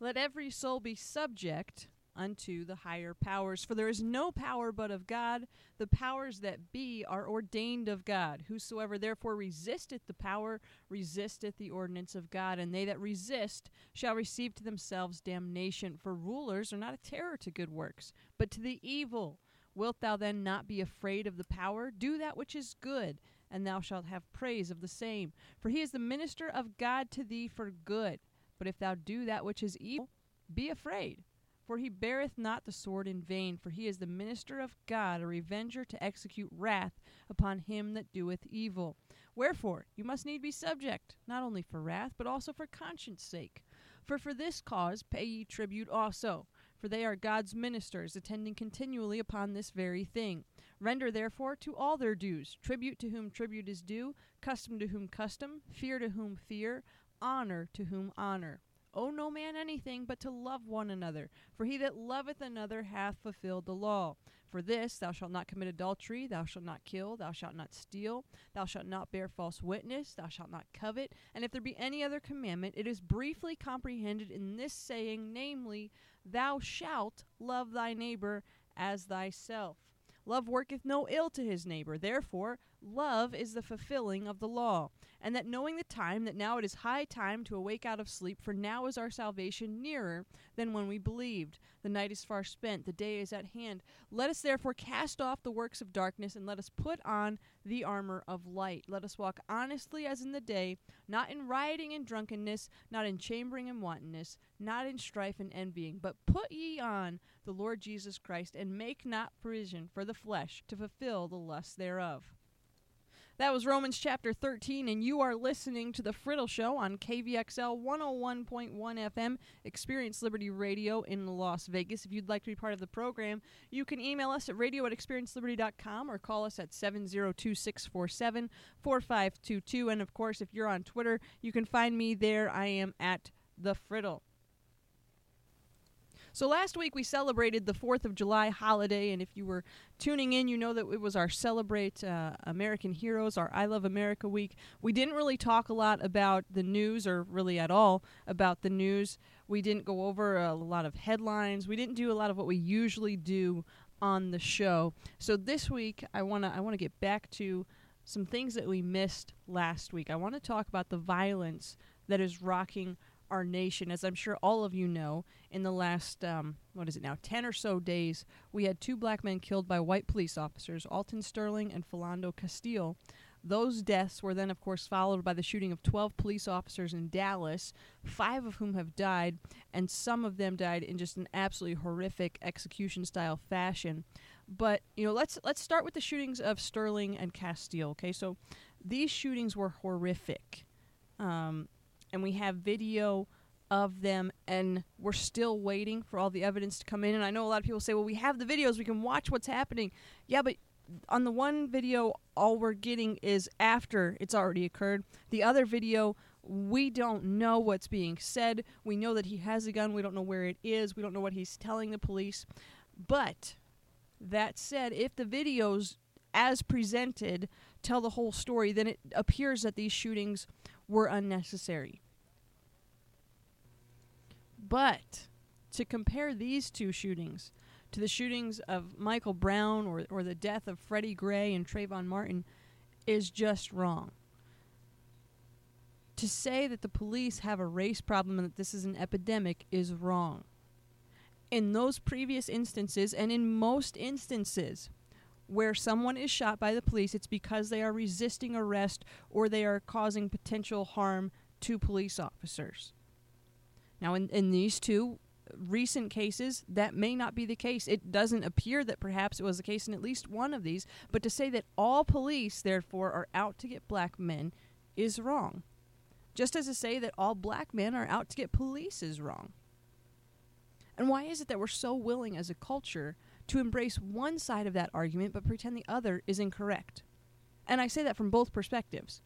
Let every soul be subject unto the higher powers. For there is no power but of God. The powers that be are ordained of God. Whosoever therefore resisteth the power resisteth the ordinance of God. And they that resist shall receive to themselves damnation. For rulers are not a terror to good works, but to the evil. Wilt thou then not be afraid of the power? Do that which is good, and thou shalt have praise of the same. For he is the minister of God to thee for good. But if thou do that which is evil, be afraid. For he beareth not the sword in vain, for he is the minister of God, a revenger to execute wrath upon him that doeth evil. Wherefore you must need be subject, not only for wrath, but also for conscience sake. For for this cause pay ye tribute also, for they are God's ministers, attending continually upon this very thing. Render therefore to all their dues, tribute to whom tribute is due, custom to whom custom, fear to whom fear, honor to whom honor. Owe no man anything but to love one another, for he that loveth another hath fulfilled the law. For this, thou shalt not commit adultery, thou shalt not kill, thou shalt not steal, thou shalt not bear false witness, thou shalt not covet. And if there be any other commandment, it is briefly comprehended in this saying, namely, Thou shalt love thy neighbor as thyself. Love worketh no ill to his neighbor. Therefore, love is the fulfilling of the law. And that knowing the time, that now it is high time to awake out of sleep, for now is our salvation nearer than when we believed. The night is far spent, the day is at hand. Let us therefore cast off the works of darkness, and let us put on the armor of light. Let us walk honestly as in the day, not in rioting and drunkenness, not in chambering and wantonness, not in strife and envying, but put ye on the Lord Jesus Christ, and make not provision for the flesh to fulfill the lusts thereof. That was Romans chapter 13, and you are listening to The Friddle Show on KVXL 101.1 FM, Experience Liberty Radio in Las Vegas. If you'd like to be part of the program, you can email us at radio at experienceliberty.com or call us at 702 647 4522. And of course, if you're on Twitter, you can find me there. I am at The Friddle. So last week we celebrated the 4th of July holiday, and if you were tuning in, you know that it was our Celebrate uh, American Heroes, our I Love America week. We didn't really talk a lot about the news, or really at all about the news. We didn't go over a lot of headlines. We didn't do a lot of what we usually do on the show. So this week, I wanna I wanna get back to some things that we missed last week. I want to talk about the violence that is rocking our nation. As I'm sure all of you know, in the last, um, what is it now, 10 or so days, we had two black men killed by white police officers, Alton Sterling and Philando Castile. Those deaths were then, of course, followed by the shooting of 12 police officers in Dallas, five of whom have died, and some of them died in just an absolutely horrific execution style fashion. But you know, let's let's start with the shootings of Sterling and Castile. Okay, so these shootings were horrific. Um, and we have video of them and we're still waiting for all the evidence to come in. And I know a lot of people say well we have the videos we can watch what's happening. Yeah but on the one video all we're getting is after it's already occurred. The other video we don't know what's being said. We know that he has a gun. We don't know where it is. We don't know what he's telling the police. But that said if the videos as presented tell the whole story then it appears that these shootings were unnecessary but to compare these two shootings to the shootings of Michael Brown or, or the death of Freddie Gray and Trayvon Martin is just wrong. To say that the police have a race problem and that this is an epidemic is wrong. In those previous instances, and in most instances, where someone is shot by the police, it's because they are resisting arrest or they are causing potential harm to police officers. Now, in, in these two recent cases, that may not be the case. It doesn't appear that perhaps it was the case in at least one of these, but to say that all police, therefore, are out to get black men is wrong. Just as to say that all black men are out to get police is wrong. And why is it that we're so willing as a culture to embrace one side of that argument but pretend the other is incorrect? And I say that from both perspectives.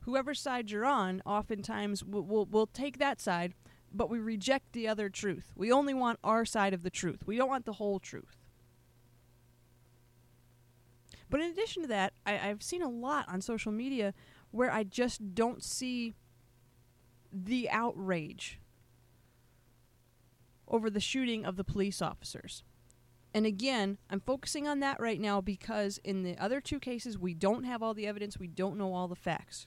Whoever side you're on, oftentimes will will will take that side but we reject the other truth. We only want our side of the truth. We don't want the whole truth. But in addition to that, I, have seen a lot on social media where I just don't see the outrage. over the shooting of the police officers. And again, I'm focusing on that right now because in the other two cases, we don't have all the evidence, we don't know all the facts.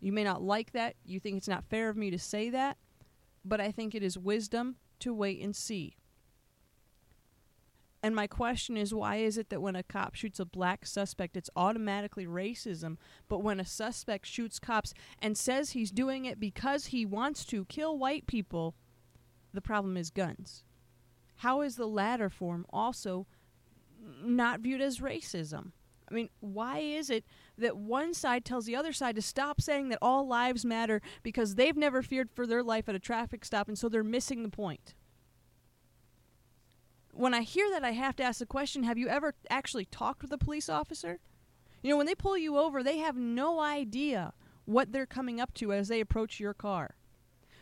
You may not like that, you think it's not fair of me to say that, but I think it is wisdom to wait and see. And my question is why is it that when a cop shoots a black suspect, it's automatically racism, but when a suspect shoots cops and says he's doing it because he wants to kill white people, the problem is guns? How is the latter form also not viewed as racism? I mean, why is it that one side tells the other side to stop saying that all lives matter because they've never feared for their life at a traffic stop and so they're missing the point? when I hear that, I have to ask the question Have you ever actually talked with a police officer? You know, when they pull you over, they have no idea what they're coming up to as they approach your car.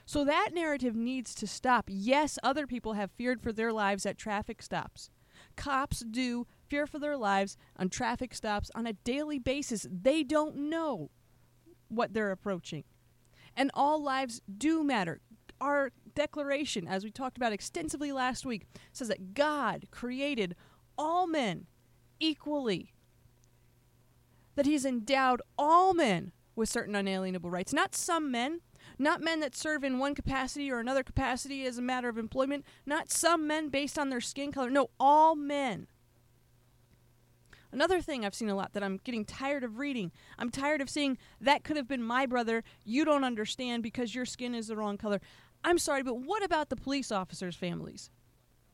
So that narrative needs to stop. Yes, other people have feared for their lives at traffic stops. Cops do fear for their lives on traffic stops on a daily basis. They don't know what they're approaching. And all lives do matter. Our declaration, as we talked about extensively last week, says that God created all men equally, that He's endowed all men with certain unalienable rights, not some men. Not men that serve in one capacity or another capacity as a matter of employment. Not some men based on their skin color. No, all men. Another thing I've seen a lot that I'm getting tired of reading. I'm tired of seeing that could have been my brother. You don't understand because your skin is the wrong color. I'm sorry, but what about the police officers' families?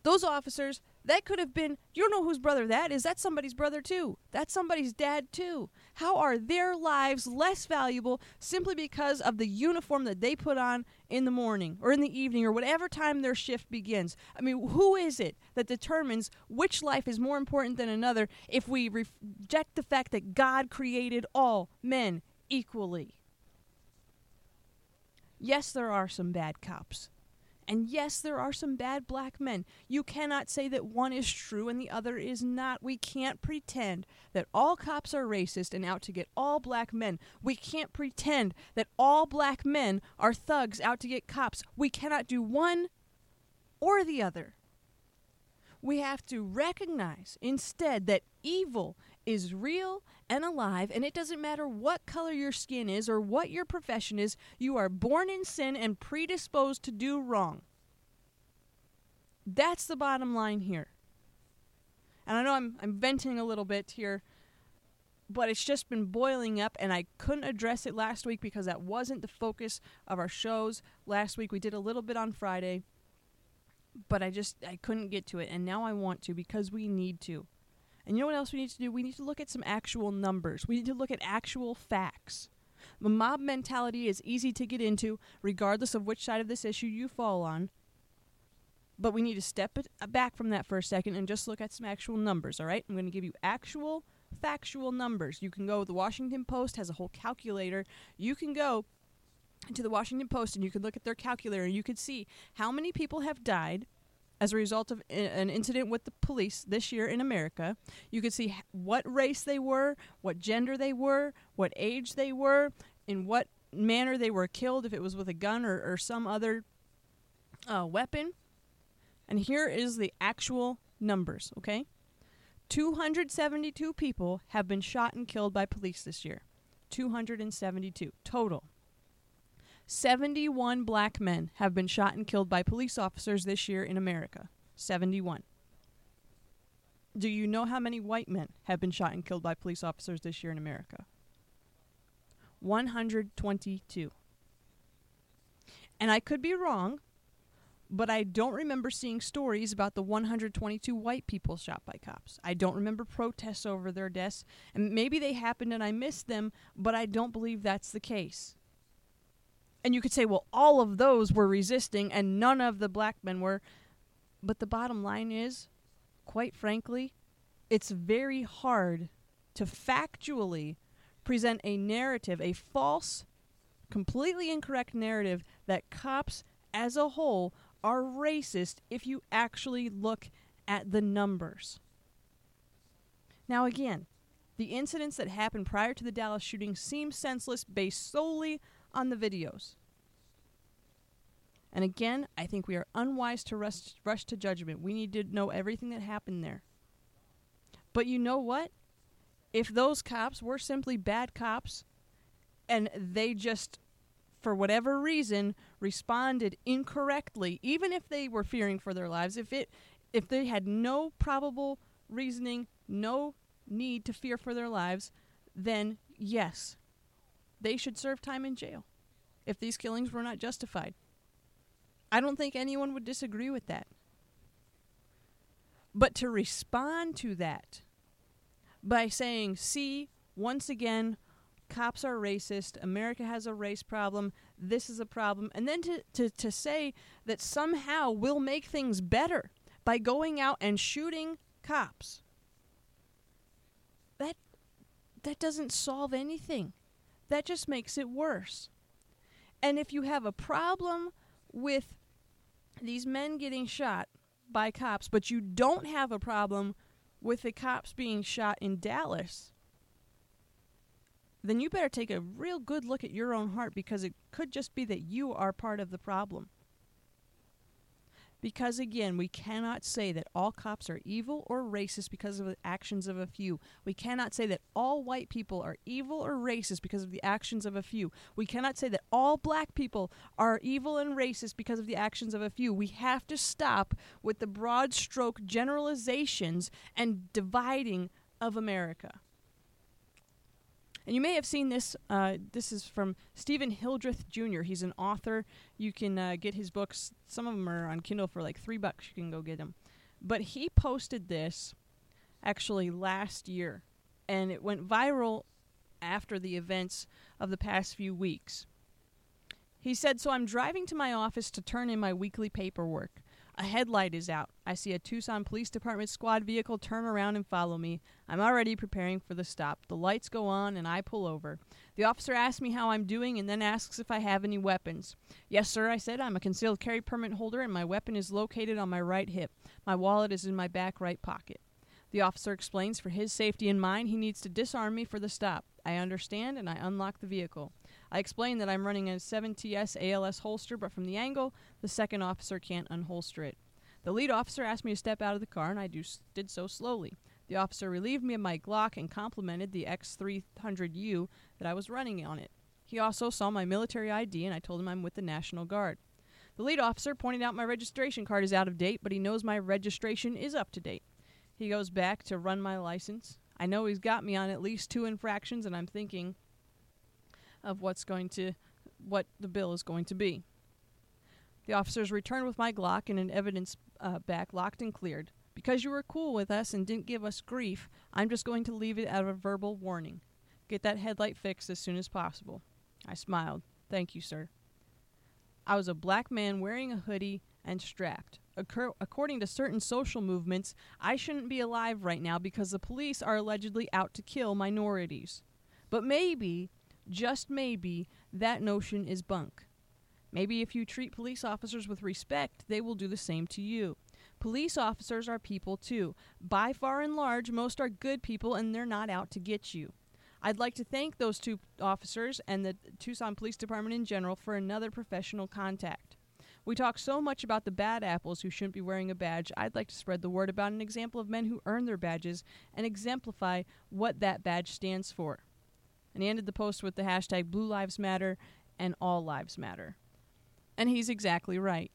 Those officers, that could have been, you don't know whose brother that is. That's somebody's brother, too. That's somebody's dad, too. How are their lives less valuable simply because of the uniform that they put on in the morning or in the evening or whatever time their shift begins? I mean, who is it that determines which life is more important than another if we reject the fact that God created all men equally? Yes, there are some bad cops. And yes, there are some bad black men. You cannot say that one is true and the other is not. We can't pretend that all cops are racist and out to get all black men. We can't pretend that all black men are thugs out to get cops. We cannot do one or the other. We have to recognize instead that evil is real and alive, and it doesn't matter what color your skin is or what your profession is, you are born in sin and predisposed to do wrong. That's the bottom line here. And I know I'm, I'm venting a little bit here, but it's just been boiling up, and I couldn't address it last week because that wasn't the focus of our shows. Last week we did a little bit on Friday, but I just I couldn't get to it, and now I want to because we need to. And you know what else we need to do? We need to look at some actual numbers. We need to look at actual facts. The mob mentality is easy to get into, regardless of which side of this issue you fall on. But we need to step back from that for a second and just look at some actual numbers, all right? I'm going to give you actual, factual numbers. You can go, the Washington Post has a whole calculator. You can go to the Washington Post and you can look at their calculator and you can see how many people have died as a result of an incident with the police this year in America. You could see what race they were, what gender they were, what age they were, in what manner they were killed, if it was with a gun or, or some other uh, weapon. And here is the actual numbers, okay? 272 people have been shot and killed by police this year. 272 total. 71 black men have been shot and killed by police officers this year in America. 71. Do you know how many white men have been shot and killed by police officers this year in America? 122. And I could be wrong, but I don't remember seeing stories about the 122 white people shot by cops. I don't remember protests over their deaths, and maybe they happened and I missed them, but I don't believe that's the case. And you could say, well, all of those were resisting and none of the black men were. But the bottom line is, quite frankly, it's very hard to factually present a narrative, a false, completely incorrect narrative that cops as a whole are racist if you actually look at the numbers. Now, again, the incidents that happened prior to the Dallas shooting seem senseless based solely on the videos. And again, I think we are unwise to rush, rush to judgment. We need to know everything that happened there. But you know what? If those cops were simply bad cops and they just, for whatever reason, responded incorrectly, even if they were fearing for their lives, if it if they had no probable reasoning, no need to fear for their lives, then yes, they should serve time in jail if these killings were not justified. I don't think anyone would disagree with that. But to respond to that by saying, see, once again, cops are racist, America has a race problem, this is a problem, and then to, to, to say that somehow we'll make things better by going out and shooting cops. That that doesn't solve anything. That just makes it worse. And if you have a problem with these men getting shot by cops, but you don't have a problem with the cops being shot in Dallas, then you better take a real good look at your own heart because it could just be that you are part of the problem. Because again, we cannot say that all cops are evil or racist because of the actions of a few. We cannot say that all white people are evil or racist because of the actions of a few. We cannot say that all black people are evil and racist because of the actions of a few. We have to stop with the broad stroke generalizations and dividing of America. And you may have seen this. Uh, this is from Stephen Hildreth Jr. He's an author. You can uh, get his books. Some of them are on Kindle for like three bucks. You can go get them. But he posted this actually last year, and it went viral after the events of the past few weeks. He said, So I'm driving to my office to turn in my weekly paperwork. A headlight is out. I see a Tucson Police Department squad vehicle turn around and follow me. I'm already preparing for the stop. The lights go on and I pull over. The officer asks me how I'm doing and then asks if I have any weapons. Yes, sir, I said. I'm a concealed carry permit holder and my weapon is located on my right hip. My wallet is in my back right pocket. The officer explains for his safety and mine he needs to disarm me for the stop. I understand and I unlock the vehicle. I explain that I'm running a 7TS ALS holster, but from the angle, the second officer can't unholster it. The lead officer asked me to step out of the car, and I do, did so slowly. The officer relieved me of my Glock and complimented the X300U that I was running on it. He also saw my military ID, and I told him I'm with the National Guard. The lead officer pointed out my registration card is out of date, but he knows my registration is up to date. He goes back to run my license. I know he's got me on at least two infractions, and I'm thinking, of what's going to what the bill is going to be. The officers returned with my Glock and an evidence uh, back locked and cleared. Because you were cool with us and didn't give us grief, I'm just going to leave it as a verbal warning. Get that headlight fixed as soon as possible. I smiled. Thank you, sir. I was a black man wearing a hoodie and strapped. Accor- according to certain social movements, I shouldn't be alive right now because the police are allegedly out to kill minorities. But maybe just maybe, that notion is bunk. Maybe if you treat police officers with respect, they will do the same to you. Police officers are people too. By far and large, most are good people and they're not out to get you. I'd like to thank those two officers and the Tucson Police Department in general for another professional contact. We talk so much about the bad apples who shouldn't be wearing a badge. I'd like to spread the word about an example of men who earn their badges and exemplify what that badge stands for. And he ended the post with the hashtag Blue Lives Matter and All Lives Matter. And he's exactly right.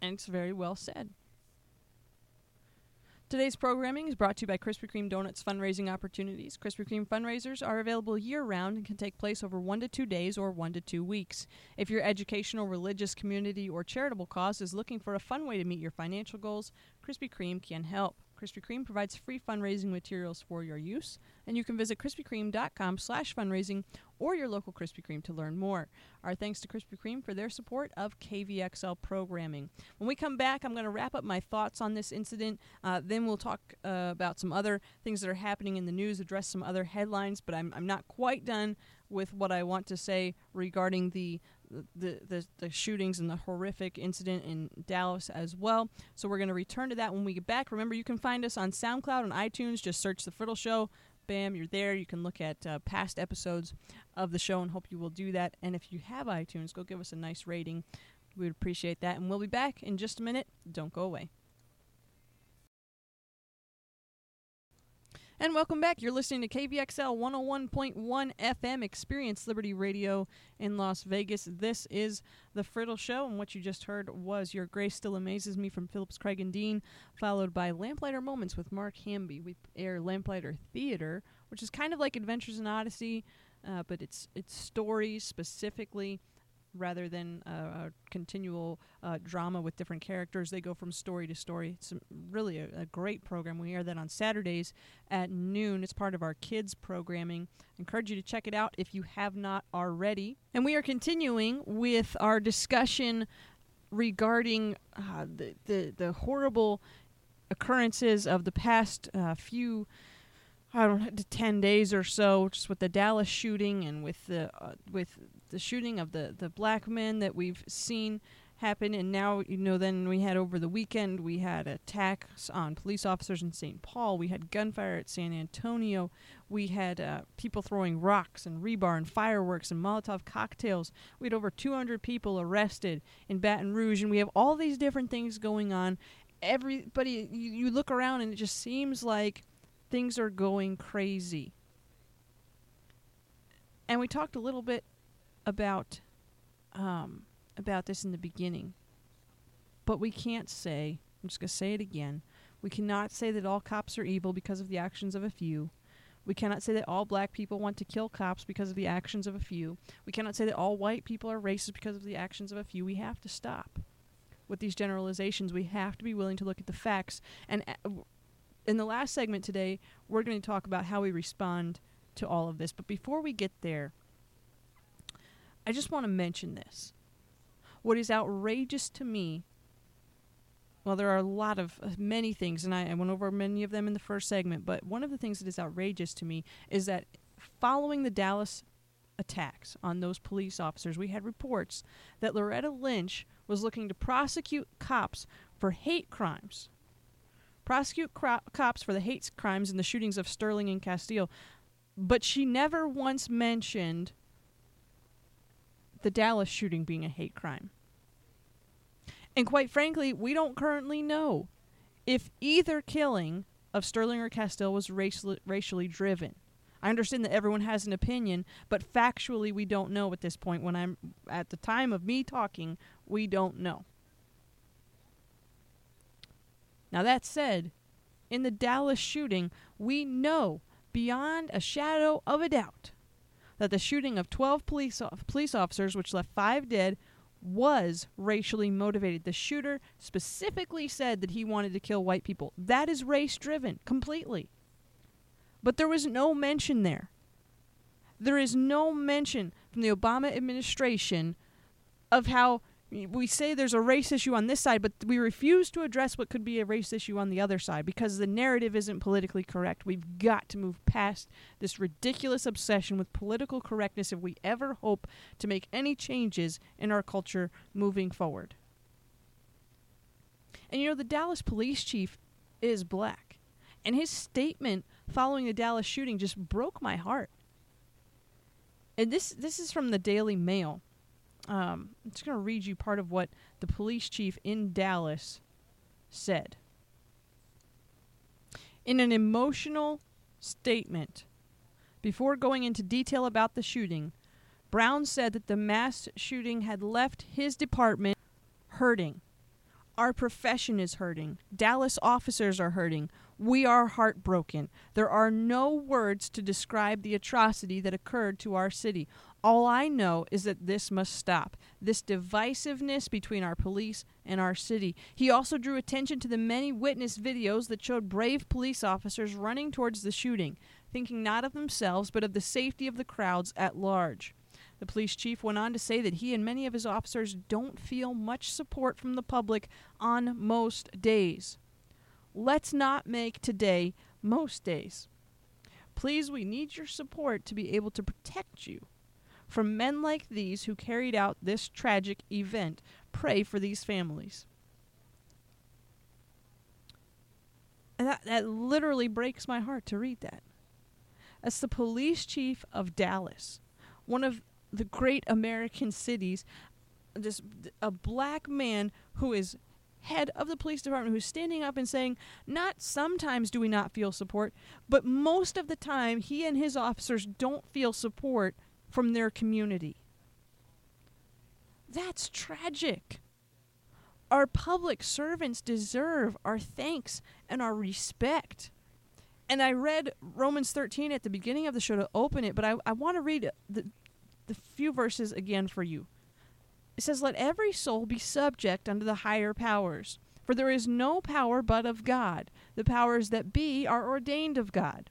And it's very well said. Today's programming is brought to you by Krispy Kreme Donuts fundraising opportunities. Krispy Kreme fundraisers are available year round and can take place over one to two days or one to two weeks. If your educational, religious, community, or charitable cause is looking for a fun way to meet your financial goals, Krispy Kreme can help. Krispy Kreme provides free fundraising materials for your use, and you can visit krispykreme.com slash fundraising or your local Krispy Kreme to learn more. Our thanks to Krispy Kreme for their support of KVXL programming. When we come back, I'm going to wrap up my thoughts on this incident. Uh, then we'll talk uh, about some other things that are happening in the news, address some other headlines, but I'm, I'm not quite done with what I want to say regarding the the, the, the shootings and the horrific incident in Dallas as well. So we're going to return to that when we get back. Remember, you can find us on SoundCloud and iTunes. Just search The Friddle Show. Bam, you're there. You can look at uh, past episodes of the show and hope you will do that. And if you have iTunes, go give us a nice rating. We would appreciate that. And we'll be back in just a minute. Don't go away. And welcome back. You're listening to KVXL 101.1 FM Experience Liberty Radio in Las Vegas. This is The Friddle Show, and what you just heard was Your Grace Still Amazes Me from Phillips Craig and Dean, followed by Lamplighter Moments with Mark Hamby. We air Lamplighter Theater, which is kind of like Adventures in Odyssey, uh, but it's it's stories specifically rather than a continual uh, drama with different characters. They go from story to story. It's really a, a, great program. We air that on Saturdays at noon. It's part of our kids programming. Encourage you to check it out if you have not already. And we are continuing with our discussion regarding uh, the, the, the horrible occurrences of the past uh, few I don't know, ten days or so, just with the Dallas shooting and with the uh, with the shooting of the the black men that we've seen happen, and now you know. Then we had over the weekend we had attacks on police officers in St. Paul. We had gunfire at San Antonio. We had uh, people throwing rocks and rebar and fireworks and Molotov cocktails. We had over 200 people arrested in Baton Rouge, and we have all these different things going on. Everybody, you, you look around, and it just seems like things are going crazy. And we talked a little bit about um, about this in the beginning, but we can't say. I'm just gonna say it again. We cannot say that all cops are evil because of the actions of a few. We cannot say that all black people want to kill cops because of the actions of a few. We cannot say that all white people are racist because of the actions of a few. We have to stop with these generalizations. We have to be willing to look at the facts and uh, in the last segment today, we're going to talk about how we respond to all of this. But before we get there, I just want to mention this. What is outrageous to me, well, there are a lot of uh, many things, and I, I went over many of them in the first segment, but one of the things that is outrageous to me is that following the Dallas attacks on those police officers, we had reports that Loretta Lynch was looking to prosecute cops for hate crimes prosecute cro- cops for the hate crimes and the shootings of Sterling and Castile, but she never once mentioned the Dallas shooting being a hate crime. And quite frankly, we don't currently know if either killing of Sterling or Castile was racially, racially driven. I understand that everyone has an opinion, but factually we don't know at this point when I'm at the time of me talking, we don't know. Now, that said, in the Dallas shooting, we know beyond a shadow of a doubt that the shooting of 12 police, police officers, which left five dead, was racially motivated. The shooter specifically said that he wanted to kill white people. That is race driven completely. But there was no mention there. There is no mention from the Obama administration of how we say there's a race issue on this side, but we refuse to address what could be a race issue on the other side because the narrative isn't politically correct. We've got to move past this ridiculous obsession with political correctness if we ever hope to make any changes in our culture moving forward. And you know, the Dallas police chief is black. And his statement following the Dallas shooting just broke my heart. And this this is from the Daily Mail. Um, I'm just going to read you part of what the police chief in Dallas said. In an emotional statement, before going into detail about the shooting, Brown said that the mass shooting had left his department hurting. Our profession is hurting. Dallas officers are hurting. We are heartbroken. There are no words to describe the atrocity that occurred to our city. All I know is that this must stop. This divisiveness between our police and our city. He also drew attention to the many witness videos that showed brave police officers running towards the shooting, thinking not of themselves but of the safety of the crowds at large. The police chief went on to say that he and many of his officers don't feel much support from the public on most days. Let's not make today most days. Please, we need your support to be able to protect you from men like these who carried out this tragic event. Pray for these families. And that, that literally breaks my heart to read that. That's the police chief of Dallas, one of the great American cities. just a black man who is head of the police department who's standing up and saying, not sometimes do we not feel support, but most of the time he and his officers don't feel support from their community. That's tragic. Our public servants deserve our thanks and our respect. And I read Romans 13 at the beginning of the show to open it, but I, I want to read the, the few verses again for you. It says, Let every soul be subject unto the higher powers, for there is no power but of God. The powers that be are ordained of God.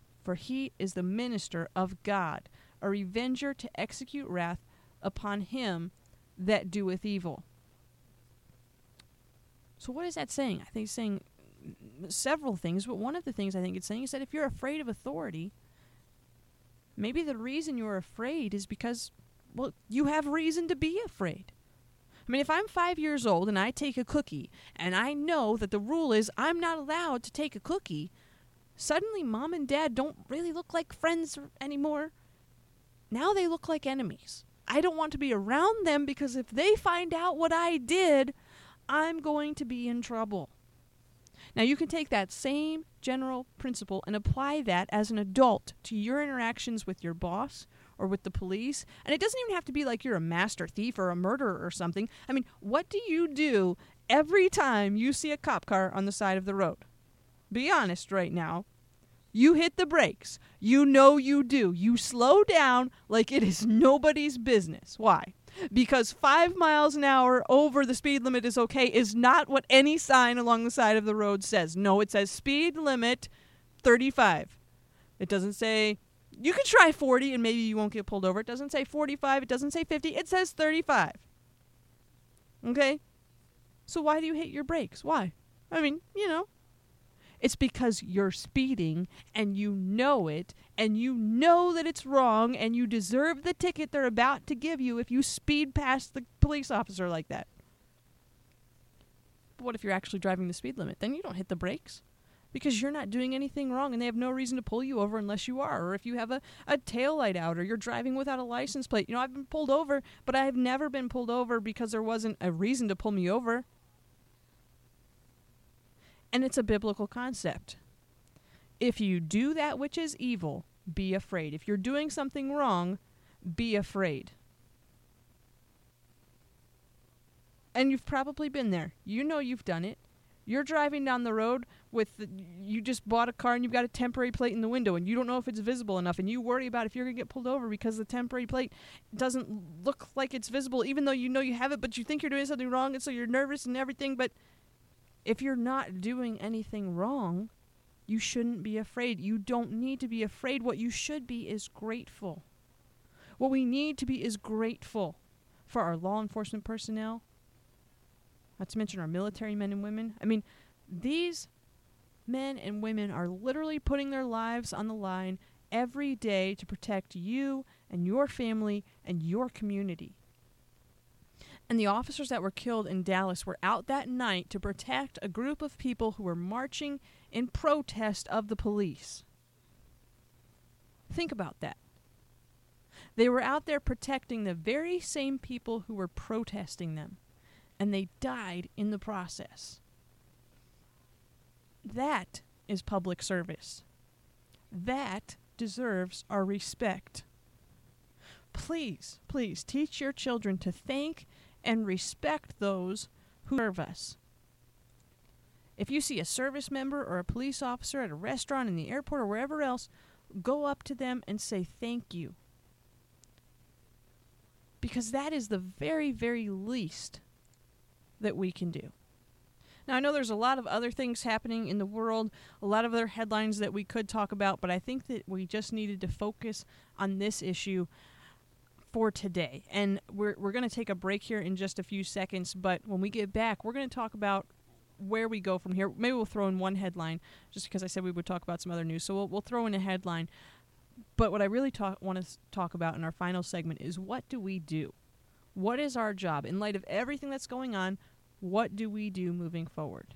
for he is the minister of God, a revenger to execute wrath upon him that doeth evil. So, what is that saying? I think it's saying several things, but one of the things I think it's saying is that if you're afraid of authority, maybe the reason you're afraid is because well, you have reason to be afraid. I mean, if I'm five years old and I take a cookie and I know that the rule is I'm not allowed to take a cookie, suddenly mom and dad don't really look like friends anymore. Now they look like enemies. I don't want to be around them because if they find out what I did, I'm going to be in trouble. Now, you can take that same general principle and apply that as an adult to your interactions with your boss or with the police. And it doesn't even have to be like you're a master thief or a murderer or something. I mean, what do you do every time you see a cop car on the side of the road? Be honest right now. You hit the brakes. You know you do. You slow down like it is nobody's business. Why? Because five miles an hour over the speed limit is okay is not what any sign along the side of the road says. No, it says speed limit 35. It doesn't say you can try 40 and maybe you won't get pulled over. It doesn't say 45, it doesn't say 50, it says 35. Okay? So why do you hit your brakes? Why? I mean, you know, it's because you're speeding and you know it and you know that it's wrong and you deserve the ticket they're about to give you if you speed past the police officer like that. But what if you're actually driving the speed limit? Then you don't hit the brakes because you're not doing anything wrong and they have no reason to pull you over unless you are or if you have a, a tail light out or you're driving without a license plate you know i've been pulled over but i've never been pulled over because there wasn't a reason to pull me over and it's a biblical concept. If you do that which is evil be afraid. If you're doing something wrong be afraid. And you've probably been there. You know you've done it. You're driving down the road with the, you just bought a car and you've got a temporary plate in the window and you don't know if it's visible enough and you worry about if you're going to get pulled over because the temporary plate doesn't look like it's visible even though you know you have it but you think you're doing something wrong and so you're nervous and everything but if you're not doing anything wrong you shouldn't be afraid. You don't need to be afraid. What you should be is grateful. What we need to be is grateful for our law enforcement personnel not to mention our military men and women. I mean these men and women are literally putting their lives on the line every day to protect you and your family and your community. And the officers that were killed in Dallas were out that night to protect a group of people who were marching in protest of the police. Think about that. They were out there protecting the very same people who were protesting them, and they died in the process. That is public service. That deserves our respect. Please, please teach your children to thank and respect those who serve us. If you see a service member or a police officer at a restaurant, in the airport, or wherever else, go up to them and say thank you. Because that is the very, very least that we can do. Now, I know there's a lot of other things happening in the world, a lot of other headlines that we could talk about, but I think that we just needed to focus on this issue for today. And we're, we're going to take a break here in just a few seconds. But when we get back, we're going to talk about where we go from here. Maybe we'll throw in one headline just because I said we would talk about some other news. So we'll, we'll throw in a headline. But what I really want to talk about in our final segment is what do we do? What is our job? In light of everything that's going on, what do we do moving forward?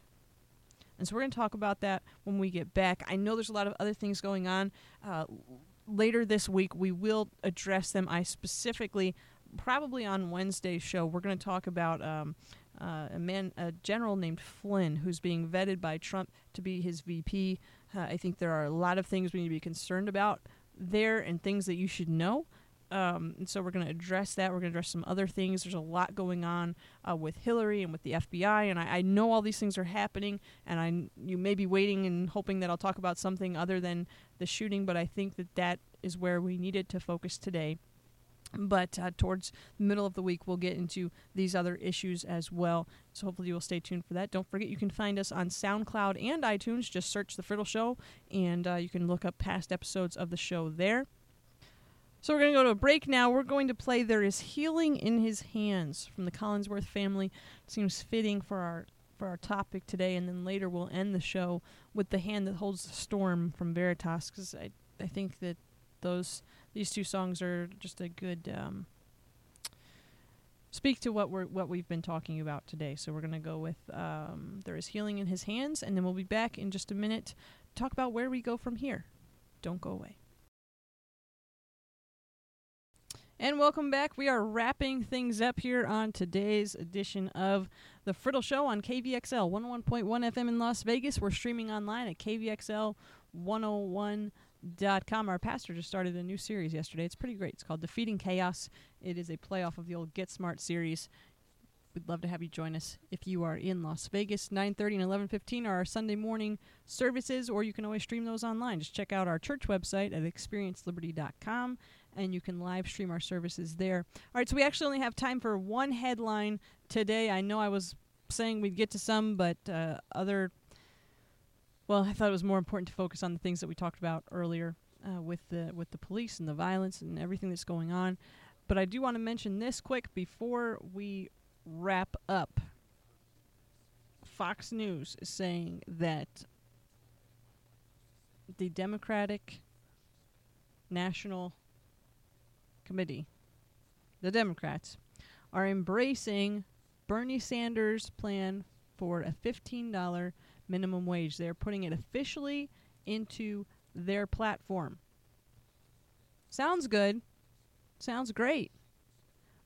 And so we're going to talk about that when we get back. I know there's a lot of other things going on. Uh, later this week, we will address them. I specifically, probably on Wednesday's show, we're going to talk about um, uh, a man, a general named Flynn, who's being vetted by Trump to be his VP. Uh, I think there are a lot of things we need to be concerned about there and things that you should know. Um, and so we're going to address that. We're going to address some other things. There's a lot going on uh, with Hillary and with the FBI, and I, I, know all these things are happening. And I, you may be waiting and hoping that I'll talk about something other than the shooting, but I think that that is where we needed to focus today. But uh, towards the middle of the week, we'll get into these other issues as well. So hopefully you'll stay tuned for that. Don't forget you can find us on SoundCloud and iTunes. Just search The Friddle Show, and uh, you can look up past episodes of the show there. So we're going to go to a break now. We're going to play There Is Healing in His Hands from the Collingsworth family. Seems fitting for our for our topic today, and then later we'll end the show with The Hand That Holds the Storm from Veritas, because I, I think that those these two songs are just a good um, speak to what we're what we've been talking about today. So we're gonna go with um, there is healing in His hands, and then we'll be back in just a minute. To talk about where we go from here. Don't go away. And welcome back. We are wrapping things up here on today's edition of The Friddle Show on KVXL 101.1 FM in Las Vegas. We're streaming online at KVXL101.com. Our pastor just started a new series yesterday. It's pretty great. It's called Defeating Chaos. It is a playoff of the old Get Smart series. We'd love to have you join us if you are in Las Vegas. 9:30 and 11:15 are our Sunday morning services, or you can always stream those online. Just check out our church website at experienceliberty.com and you can live stream our services there. All right, so we actually only have time for one headline today. I know I was saying we'd get to some, but uh, other. Well, I thought it was more important to focus on the things that we talked about earlier uh, with the with the police and the violence and everything that's going on. But I do want to mention this quick before we wrap up. Fox News is saying that the Democratic National committee, the Democrats, are embracing Bernie Sanders' plan for a $15 minimum wage. They're putting it officially into their platform. Sounds good. Sounds great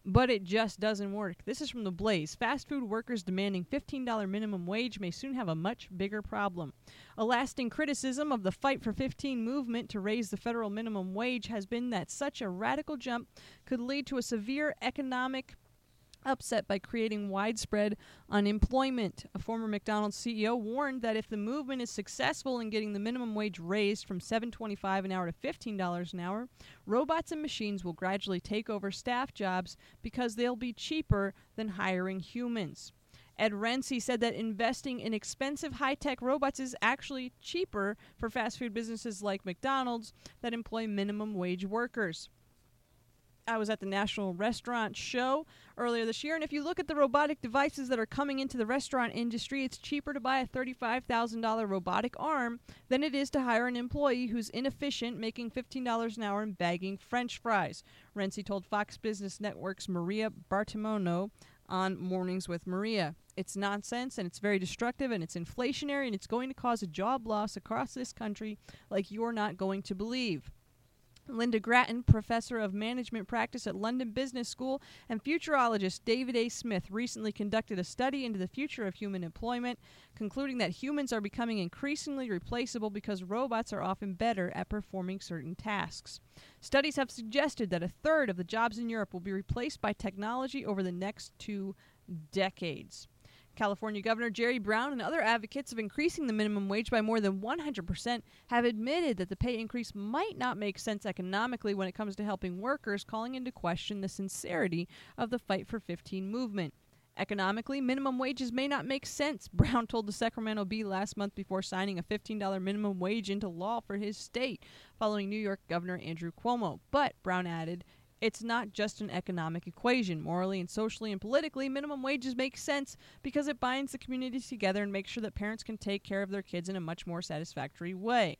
but it just doesn't work. This is from The Blaze. Fast food workers demanding $15 minimum wage may soon have a much bigger problem. A lasting criticism of the Fight for 15 movement to raise the federal minimum wage has been that such a radical jump could lead to a severe economic upset by creating widespread unemployment. A former McDonald's CEO warned that if the movement is successful in getting the minimum wage raised from $7.25 an hour to $15 an hour, robots and machines will gradually take over staff jobs because they'll be cheaper than hiring humans. Ed Rensi said that investing in expensive high tech robots is actually cheaper for fast food businesses like McDonald's that employ minimum wage workers. I was at the National Restaurant Show earlier this year, and if you look at the robotic devices that are coming into the restaurant industry, it's cheaper to buy a $35,000 robotic arm than it is to hire an employee who's inefficient, making $15 an hour and bagging French fries. Rensi told Fox Business Network's Maria Bartiromo on Mornings with Maria. It's nonsense and it's very destructive and it's inflationary and it's going to cause a job loss across this country like you're not going to believe. Lynda Gratton, professor of management practice at London Business School, and futurologist David A. Smith recently conducted a study into the future of human employment, concluding that humans are becoming increasingly replaceable because robots are often better at performing certain tasks. Studies have suggested that a third of the jobs in Europe will be replaced by technology over the next two decades. California Governor Jerry Brown and other advocates of increasing the minimum wage by more than 100% have admitted that the pay increase might not make sense economically when it comes to helping workers, calling into question the sincerity of the Fight for 15 movement. Economically, minimum wages may not make sense, Brown told the Sacramento Bee last month before signing a $15 minimum wage into law for his state, following New York Governor Andrew Cuomo. But, Brown added, It's not just an economic equation. Morally and socially and politically, minimum wages make sense because it binds the communities together and makes sure that parents can take care of their kids in a much more satisfactory way.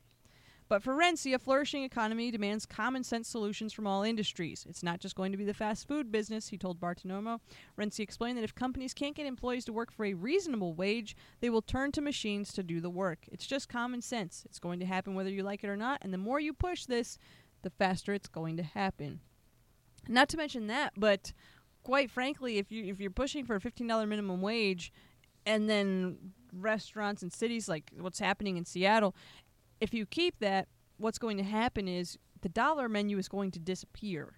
But for Rensi, a flourishing economy demands common sense solutions from all industries. It's not just going to be the fast food business, he told Bartiromo. Rensi explained that if companies can't get employees to work for a reasonable wage, they will turn to machines to do the work. It's just common sense. It's going to happen whether you like it or not, and the more you push this, the faster it's going to happen. Not to mention that, but quite frankly, if you if you're pushing for a fifteen dollar minimum wage, and then restaurants and cities like what's happening in Seattle, if you keep that, what's going to happen is the dollar menu is going to disappear.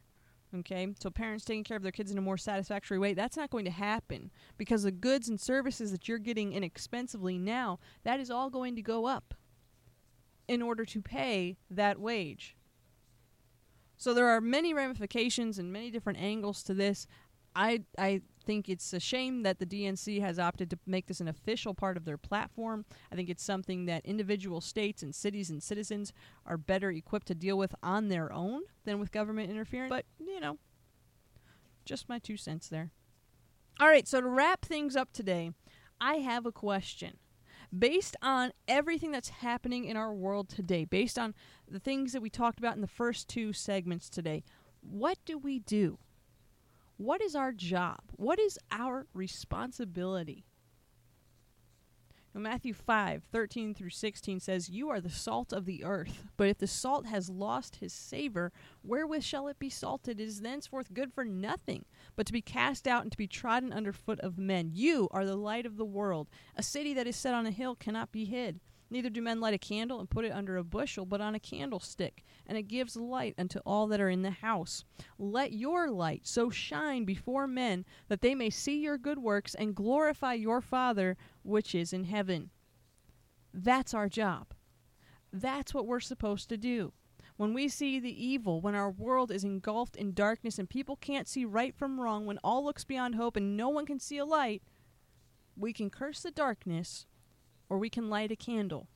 Okay, so parents taking care of their kids in a more satisfactory way, that's not going to happen because the goods and services that you're getting inexpensively now, that is all going to go up in order to pay that wage. So there are many ramifications and many different angles to this. I I think it's a shame that the DNC has opted to make this an official part of their platform. I think it's something that individual states and cities and citizens are better equipped to deal with on their own than with government interference. But, you know, just my two cents there. All right, so to wrap things up today, I have a question. Based on everything that's happening in our world today, based on the things that we talked about in the first two segments today, what do we do? What is our job? What is our responsibility? Matthew 5, 13 through 16 says, You are the salt of the earth. But if the salt has lost his savor, wherewith shall it be salted? It is thenceforth good for nothing, but to be cast out and to be trodden under foot of men. You are the light of the world. A city that is set on a hill cannot be hid. Neither do men light a candle and put it under a bushel, but on a candlestick, and it gives light unto all that are in the house. Let your light so shine before men that they may see your good works and glorify your Father which is in heaven. That's our job. That's what we're supposed to do. When we see the evil, when our world is engulfed in darkness and people can't see right from wrong, when all looks beyond hope and no one can see a light, we can curse the darkness or we can light a candle.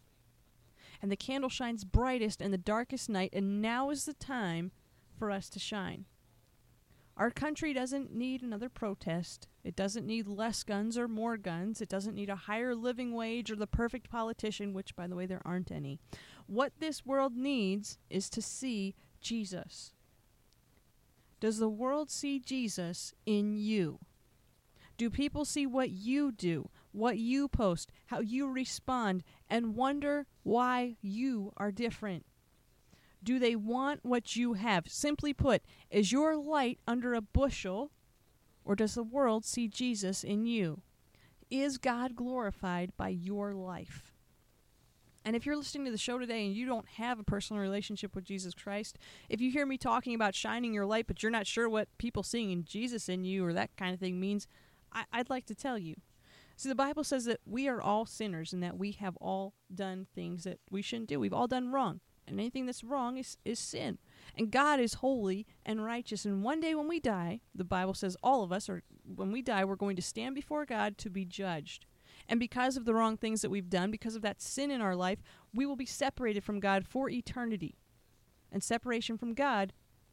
And the candle shines brightest in the darkest night, and now is the time for us to shine. Our country doesn't need another protest. It doesn't need less guns or more guns. It doesn't need a higher living wage or the perfect politician, which, by the way, there aren't any. What this world needs is to see Jesus. Does the world see Jesus in you? Do people see what you do? What you post, how you respond, and wonder why you are different. Do they want what you have? Simply put, is your light under a bushel, or does the world see Jesus in you? Is God glorified by your life? And if you're listening to the show today and you don't have a personal relationship with Jesus Christ, if you hear me talking about shining your light, but you're not sure what people seeing in Jesus in you or that kind of thing means, I- would like to tell you. See, the Bible says that we are all sinners and that we have all done things that we shouldn't do. We've all done wrong. And anything that's wrong is, is sin. And God is holy and righteous. And one day when we die, the Bible says all of us, or when we die, we're going to stand before God to be judged. And because of the wrong things that we've done, because of that sin in our life, we will be separated from God for eternity. And separation from God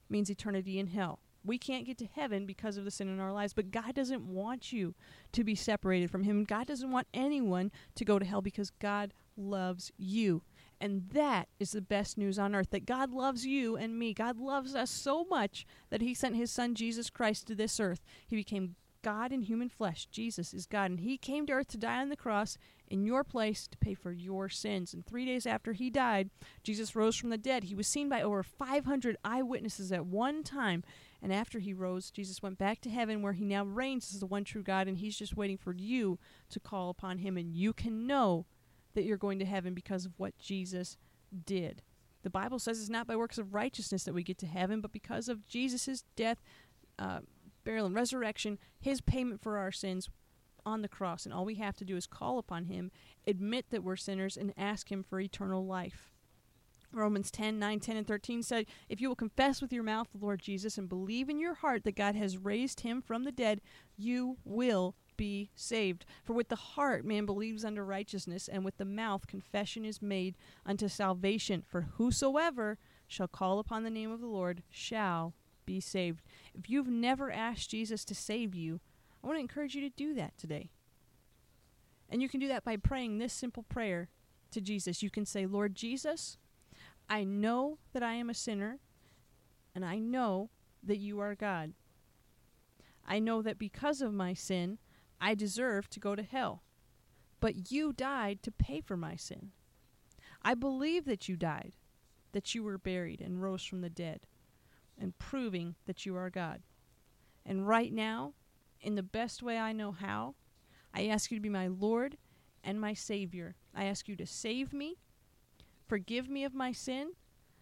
means eternity in hell. We can't get to heaven because of the sin in our lives, but God doesn't want you to be separated from Him. God doesn't want anyone to go to hell because God loves you. And that is the best news on earth that God loves you and me. God loves us so much that He sent His Son Jesus Christ to this earth. He became God in human flesh. Jesus is God. And He came to earth to die on the cross in your place to pay for your sins. And three days after He died, Jesus rose from the dead. He was seen by over 500 eyewitnesses at one time. And after he rose, Jesus went back to heaven where he now reigns as the one true God, and he's just waiting for you to call upon him. And you can know that you're going to heaven because of what Jesus did. The Bible says it's not by works of righteousness that we get to heaven, but because of Jesus' death, uh, burial, and resurrection, his payment for our sins on the cross. And all we have to do is call upon him, admit that we're sinners, and ask him for eternal life. Romans 10, 9, 10, and 13 said, If you will confess with your mouth the Lord Jesus and believe in your heart that God has raised him from the dead, you will be saved. For with the heart man believes unto righteousness, and with the mouth confession is made unto salvation. For whosoever shall call upon the name of the Lord shall be saved. If you've never asked Jesus to save you, I want to encourage you to do that today. And you can do that by praying this simple prayer to Jesus. You can say, Lord Jesus, I know that I am a sinner, and I know that you are God. I know that because of my sin, I deserve to go to hell. But you died to pay for my sin. I believe that you died, that you were buried and rose from the dead, and proving that you are God. And right now, in the best way I know how, I ask you to be my Lord and my Savior. I ask you to save me, forgive me of my sin,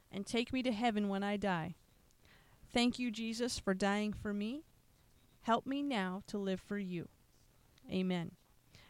and take me to heaven when I die. Thank you, Jesus, for dying for me. Help me now to live for you. Amen.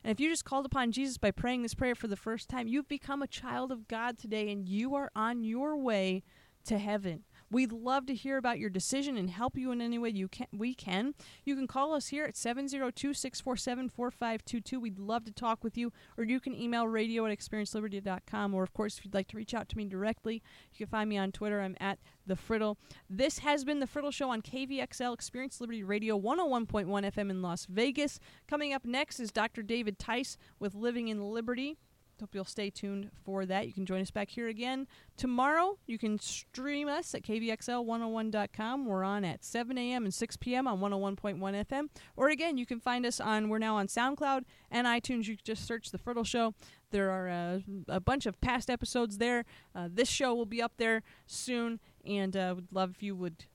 And if you just called upon Jesus by praying this prayer for the first time, you've become a child of God today and you are on your way to heaven. We'd love to hear about your decision and help you in any way you can. We can. You can call us here at 702-647-4522. We'd love to talk with you. Or you can email radio at experienceliberty.com. Or, of course, if you'd like to reach out to me directly, you can find me on Twitter. I'm at The Friddle. This has been The Friddle Show on KVXL Experience Liberty Radio 101.1 FM in Las Vegas. Coming up next is Dr. David Tice with Living in Liberty. Hope you'll stay tuned for that. You can join us back here again tomorrow. You can stream us at kvxl101.com. We're on at 7 a.m. and 6 p.m. on 101.1 FM. Or again, you can find us on, we're now on SoundCloud and iTunes. You just search The Friddle Show. There are uh, a bunch of past episodes there. Uh, this show will be up there soon, and uh, would love if you would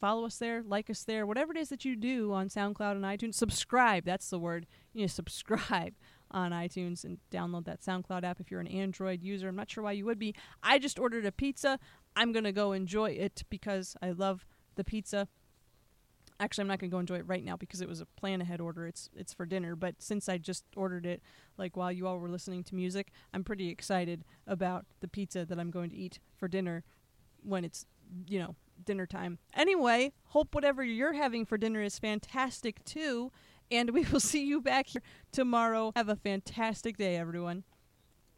follow us there, like us there, whatever it is that you do on SoundCloud and iTunes. Subscribe, that's the word. You to subscribe on iTunes and download that SoundCloud app if you're an Android user. I'm not sure why you would be. I just ordered a pizza. I'm going to go enjoy it because I love the pizza. Actually, I'm not going to go enjoy it right now because it was a plan ahead order. It's it's for dinner, but since I just ordered it like while you all were listening to music, I'm pretty excited about the pizza that I'm going to eat for dinner when it's, you know, dinner time. Anyway, hope whatever you're having for dinner is fantastic too and we will see you back here tomorrow. Have a fantastic day, everyone.